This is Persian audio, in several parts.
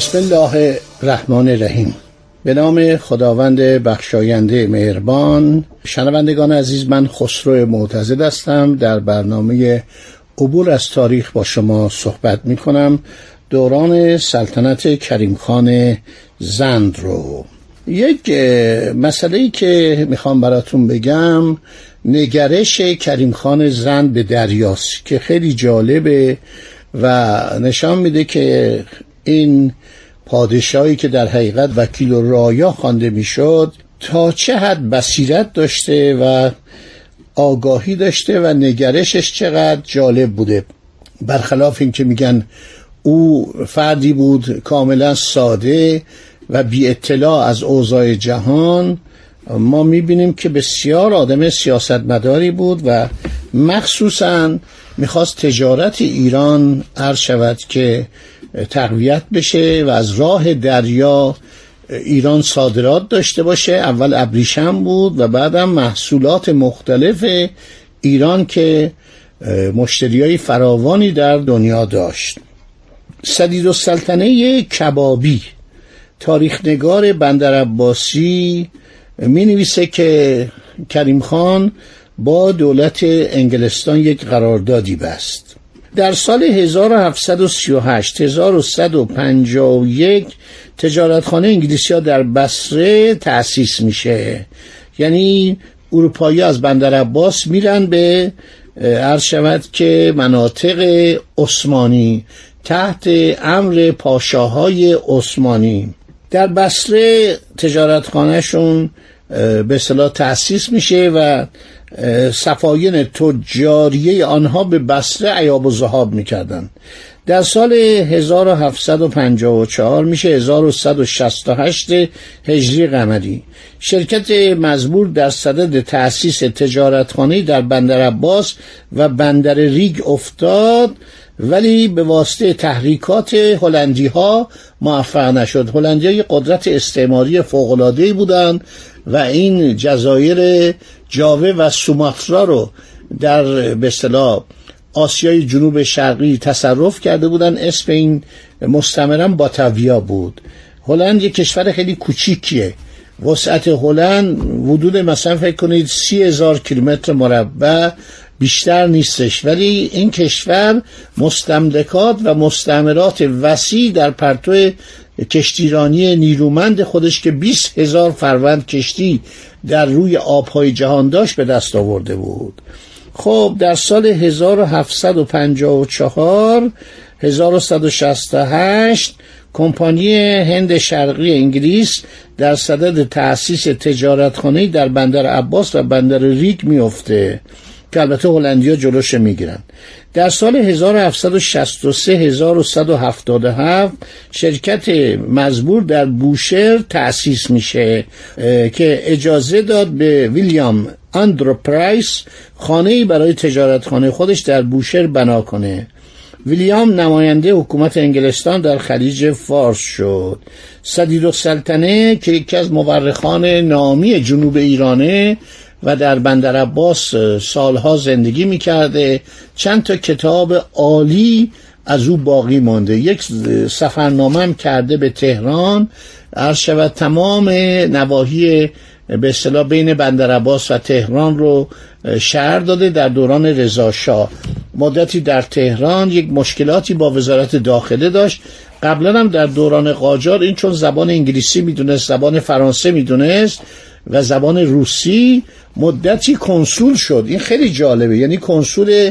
بسم الله الرحمن الرحیم. به نام خداوند بخشاینده مهربان شنوندگان عزیز من خسرو معتزد هستم. در برنامه عبور از تاریخ با شما صحبت می کنم دوران سلطنت کریم خان زند رو. یک مسئله ای که می‌خوام براتون بگم نگرش کریم خان زند به دریاست که خیلی جالبه و نشان میده که این پادشاهی که در حقیقت وکیل و رایا خوانده می‌شد تا چه حد بصیرت داشته و آگاهی داشته و نگرشش چقدر جالب بوده. برخلاف این که میگن او فردی بود کاملا ساده و بی اطلاع از اوضاع جهان ما می‌بینیم که بسیار آدم سیاستمداری بود و مخصوصا می‌خواست تجارت ایران عرض شود که تقویت بشه و از راه دریا ایران صادرات داشته باشه. اول ابریشم بود و بعدم محصولات مختلف ایران که مشتری های فراوانی در دنیا داشت. سدید و سلطنه کبابی تاریخنگار بندر عباسی می نویسه که کریم خان با دولت انگلستان یک قراردادی بست. در سال 1738 1151 تجارتخانه انگلیسی ها در بسره تأسیس میشه. یعنی اروپایی از بندر عباس میرن به عرض شود که مناطق عثمانی تحت امر پاشاهای عثمانی. در بسره تجارتخانهشون به صلاح تأسیس میشه و صفاین تجاریه آنها به بسره عیاب و زهاب می‌کردن. در سال 1754 میشه 1168 هجری قمری. شرکت مزبور در صدد تأسیس تجارتخانه در بندر عباس و بندر ریگ افتاد ولی به واسطه تحریکات هلندی ها موفق نشد. هلندی های قدرت استعماری فوق‌العاده‌ای بودند و این جزایر جاوه و سوماترا رو در به اصطلاح آسیای جنوب شرقی تصرف کرده بودن. اسم این مستمرا باتاویا بود. هلند یک کشور خیلی کوچیکیه. وسعت هلند حدود مثلا فکر کنید سی هزار کیلومتر مربع بیشتر نیستش. ولی این کشور مستملکات و مستعمرات وسیع در پرتو کشتیرانی نیرومند خودش که 20 هزار فروند کشتی در روی آبهای جهان داشت به دست آورده بود. خب در سال 1754 1168 کمپانی هند شرقی انگلیس در صدد تأسیس تجارتخانه در بندر عباس و بندر ریگ میفته که البته هلندیا جلوش می‌گیرن. در سال 1763 1177 شرکت مزبور در بوشهر تأسیس میشه که اجازه داد به ویلیام اندرو پرایس خانه برای تجارتخانه خودش در بوشهر بنا کنه. ویلیام نماینده حکومت انگلستان در خلیج فارس شد. صدید السلطنه که یکی از مورخان نامی جنوب ایرانه و در بندر عباس سالها زندگی می‌کرده. چند تا کتاب عالی از او باقی مانده. یک سفرنامه هم کرده به تهران. عرض شود تمام نواحی به اصطلاح بین بندر عباس و تهران رو شهر داده در دوران رضا شاه. مدتی در تهران یک مشکلاتی با وزارت داخله داشت. قبلا هم در دوران قاجار این چون زبان انگلیسی می‌دونست زبان فرانسه می‌دونست. و زبان روسی مدتی کنسول شد. این خیلی جالبه. یعنی کنسول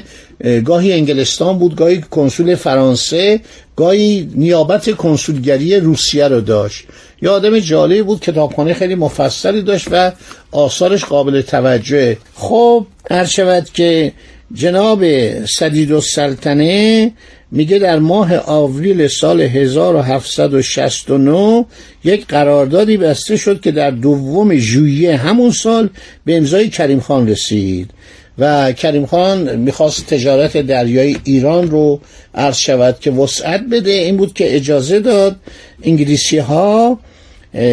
گاهی انگلستان بود گاهی کنسول فرانسه گاهی نیابت کنسولگری روسیه رو داشت. یه آدم جالبی بود کتابخانه خیلی مفصلی داشت و آثارش قابل توجه خب هر که جناب سدید و سلطنه میگه در ماه آوریل سال 1769 یک قراردادی بسته شد که در دوم ژوئیه همون سال به امضای کریم خان رسید و کریم خان می‌خواست تجارت دریایی ایران رو عرض شود که وسعت بده. این بود که اجازه داد انگلیسی ها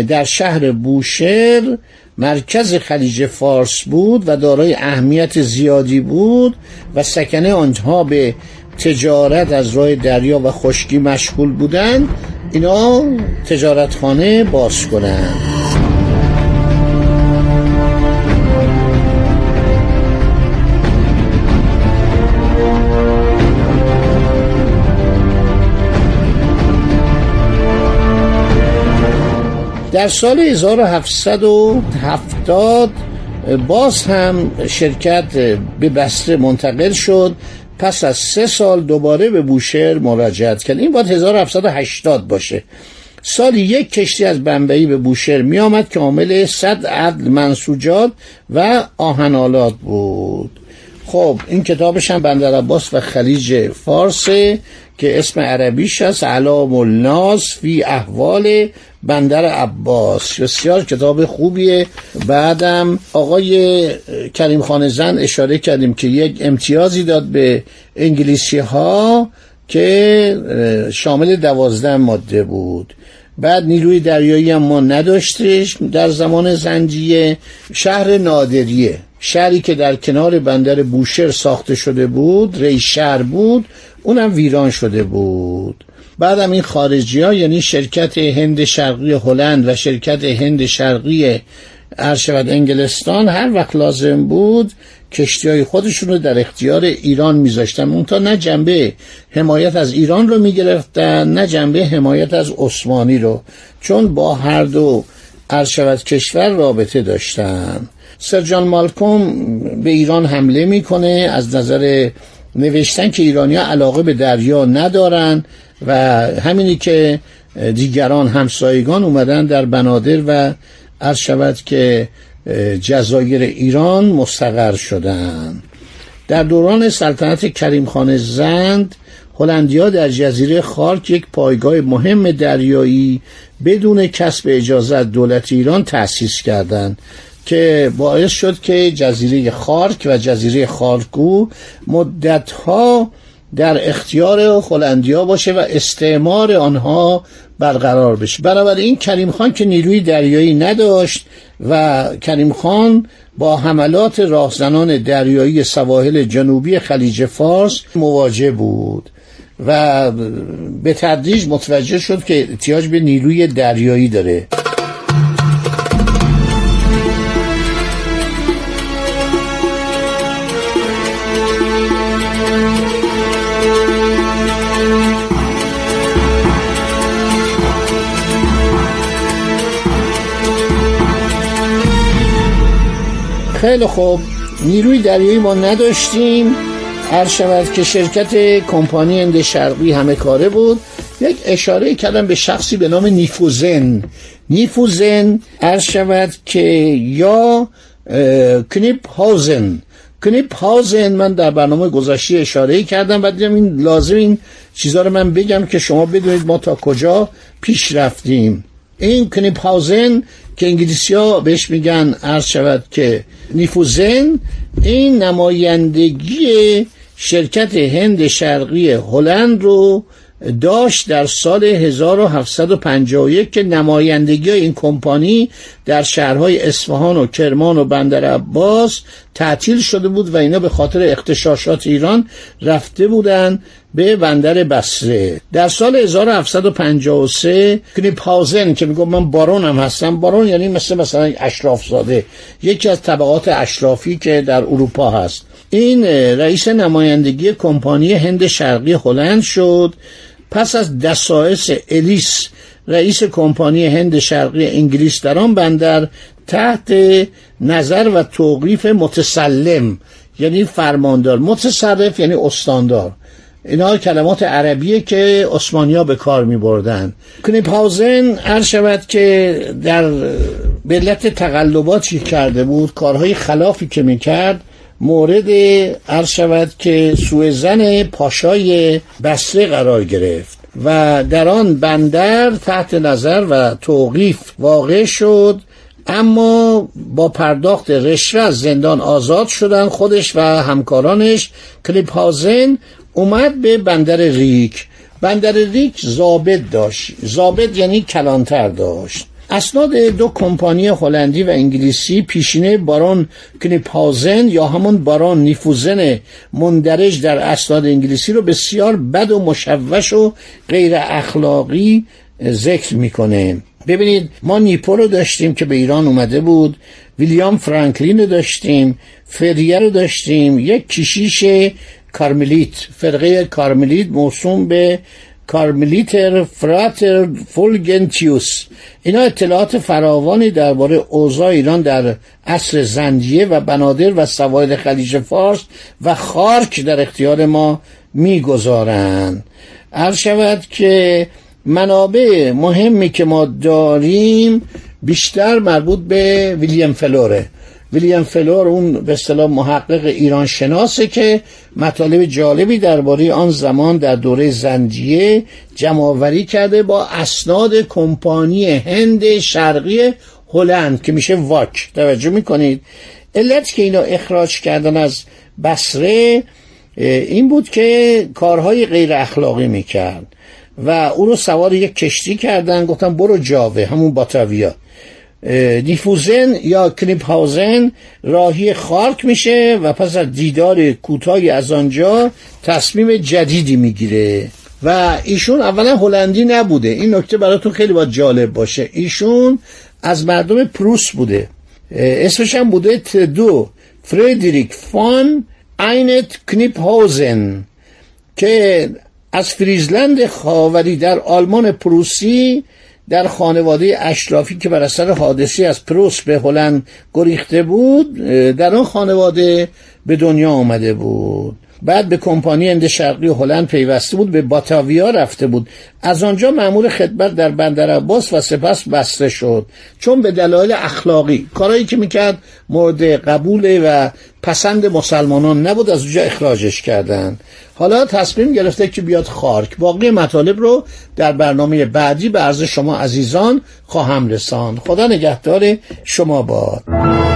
در شهر بوشهر مرکز خلیج فارس بود و دارای اهمیت زیادی بود و سکنه آنها به تجارت از راه دریا و خشکی مشغول بودند اینا تجارتخانه باز کنند در سال 1770 باز هم شرکت به بسته منتقل شد. پس از سه سال دوباره به بوشهر مراجعت کرد. این باید 1780 باشه. سالی یک کشتی از بمبئی به بوشهر می آمد که عامل صد عدل منسوجات و آهنالات بود. خب این کتابش هم بندر عباس و خلیج فارسه که اسم عربیش هست علام الناس فی احوال بندر عباس. بسیار کتاب خوبیه. بعدم آقای کریم خان زن اشاره کردیم که یک امتیازی داد به انگلیسی ها که شامل دوازده ماده بود. بعد نیروی دریایی هم ما نداشتش. در زمان زنجیه شهر نادریه. شهری که در کنار بندر بوشهر ساخته شده بود ری شهر بود اونم ویران شده بود. بعدم این خارجی ها یعنی شرکت هند شرقی هلند و شرکت هند شرقی ارشود انگلستان هر وقت لازم بود کشتی های خودشون رو در اختیار ایران میذاشتن. اون تا نه جنبه حمایت از ایران رو می‌گرفتن نه جنبه حمایت از عثمانی رو. چون با هر دو ارشود کشور رابطه داشتن. سرجان مالکوم به ایران حمله می‌کنه. از نظر نوشتن که ایرانیا علاقه به دریا ندارن و همینی که دیگران همسایگان اومدن در بنادر و عرض شود که جزایر ایران مستقر شدن. در دوران سلطنت کریم خان زند هلندیا در جزیره خارک یک پایگاه مهم دریایی بدون کسب اجازه دولت ایران تأسیس کردند. که باعث شد که جزیره خارک و جزیره خارکو مدتها در اختیار هلندیا باشه و استعمار آنها برقرار بشه. بنابراین کریم خان که نیروی دریایی نداشت و کریم خان با حملات راهزنان دریایی سواحل جنوبی خلیج فارس مواجه بود و به تدریج متوجه شد که احتیاج به نیروی دریایی داره. خیلی خوب. نیروی دریایی ما نداشتیم. هر شود که شرکت کمپانی اند شرقی همه کاره بود. یک اشاره کردم به شخصی به نام نیفوزن. نیفوزن هر شود که یا کنیپ هازن کنیپ هازن من در برنامه گذاشتی اشاره کردم و دیدم این لازم این چیزها رو من بگم که شما بدونید ما تا کجا پیش رفتیم. این کنیپ هازن که انگلیسی ها بهش میگن عرض شود که نیفوزن این نمایندگی شرکت هند شرقی هلند رو داشت در سال 1751 که نمایندگی این کمپانی در شهرهای اصفهان و کرمان و بندر عباس تعطیل شده بود و اینا به خاطر اختشاشات ایران رفته بودند به بندر بسره در سال 1753 کنیپازن که میگم من بارونم هستم بارون یعنی مثل مثلا اشراف زاده یکی از طبقات اشرافی که در اروپا هست. این رئیس نمایندگی کمپانی هند شرقی هلند شد. پس از دسایس الیس رئیس کمپانی هند شرقی انگلیس در آن بندر تحت نظر و توقیف متسلم یعنی فرماندار. متصرف یعنی استاندار. اینا کلمات عربیه که عثمانیا به کار می بردن کنیپاوزن هر شود که در بلت تقلباتی کرده بود کارهای خلافی که می کرد مورد عرض شود که سوء پاشای بسره قرار گرفت و در آن بندر تحت نظر و توقیف واقع شد اما با پرداخت رشوه از زندان آزاد شدن خودش و همکارانش. کلیپ هازن اومد به بندر ریک. بندر ریک زابط داشت. زابط یعنی کلانتر داشت. اسناد دو کمپانی هلندی و انگلیسی پیشینه بارون کنیپازن یا همون بارون نیفوزن مندرج در اسناد انگلیسی رو بسیار بد و مشوش و غیر اخلاقی ذکر می‌کنه. ببینید ما نیپو رو داشتیم که به ایران اومده بود. ویلیام فرانکلین رو داشتیم. فریه رو داشتیم. یک کشیش کارملیت فرقه کارملیت موسوم به کارملیتر فراتر فولگنتیوس اینا اطلاعات فراوانی درباره اوضاع ایران در عصر زندیه و بنادر و سواحل خلیج فارس و خارک در اختیار ما می‌گذارند. عرض شود که منابع مهمی که ما داریم بیشتر مربوط به ویلیام فلوره. ویلیام فلور اون به اصطلاح محقق ایران شناسه که مطالب جالبی درباره آن زمان در دوره زنجیه جمعآوری کرده با اسناد کمپانی هند شرقی هلند که میشه واک. توجه می‌کنید؟ علت که اینا اخراج کردن از بسره این بود که کارهای غیر اخلاقی می‌کرد و او رو سوار یک کشتی کردن. گفتن برو جاوه همون باتاویا. دیفوزن یا هاوزن راهی خارک میشه و پس از دیدار کوتاهی از آنجا تصمیم جدیدی می‌گیره. و ایشون اولا هلندی نبوده. این نکته براتون خیلی باید جالب باشه. ایشون از مردم پروس بوده. اسمش هم بوده تدو. فردریک فان اینت هاوزن که از فریزلند خاوری در آلمان پروسی در خانواده اشرافی که بر اثر حادثی از پروس به هلند گریخته بود در آن خانواده به دنیا آمده بود. بعد به کمپانی اند شرقی هلند پیوسته بود به باتاویا رفته بود. از آنجا مأمور خدمت در بندر عباس و سپس بسته شد. چون به دلایل اخلاقی. کارایی که می‌کرد مورد قبول و پسند مسلمانان نبود از اونجا اخراجش کردند. حالا تصمیم گرفته که بیاد خارک. باقی مطالب رو در برنامه بعدی به عرض شما عزیزان خواهم رسان خدا نگهدار شما باد.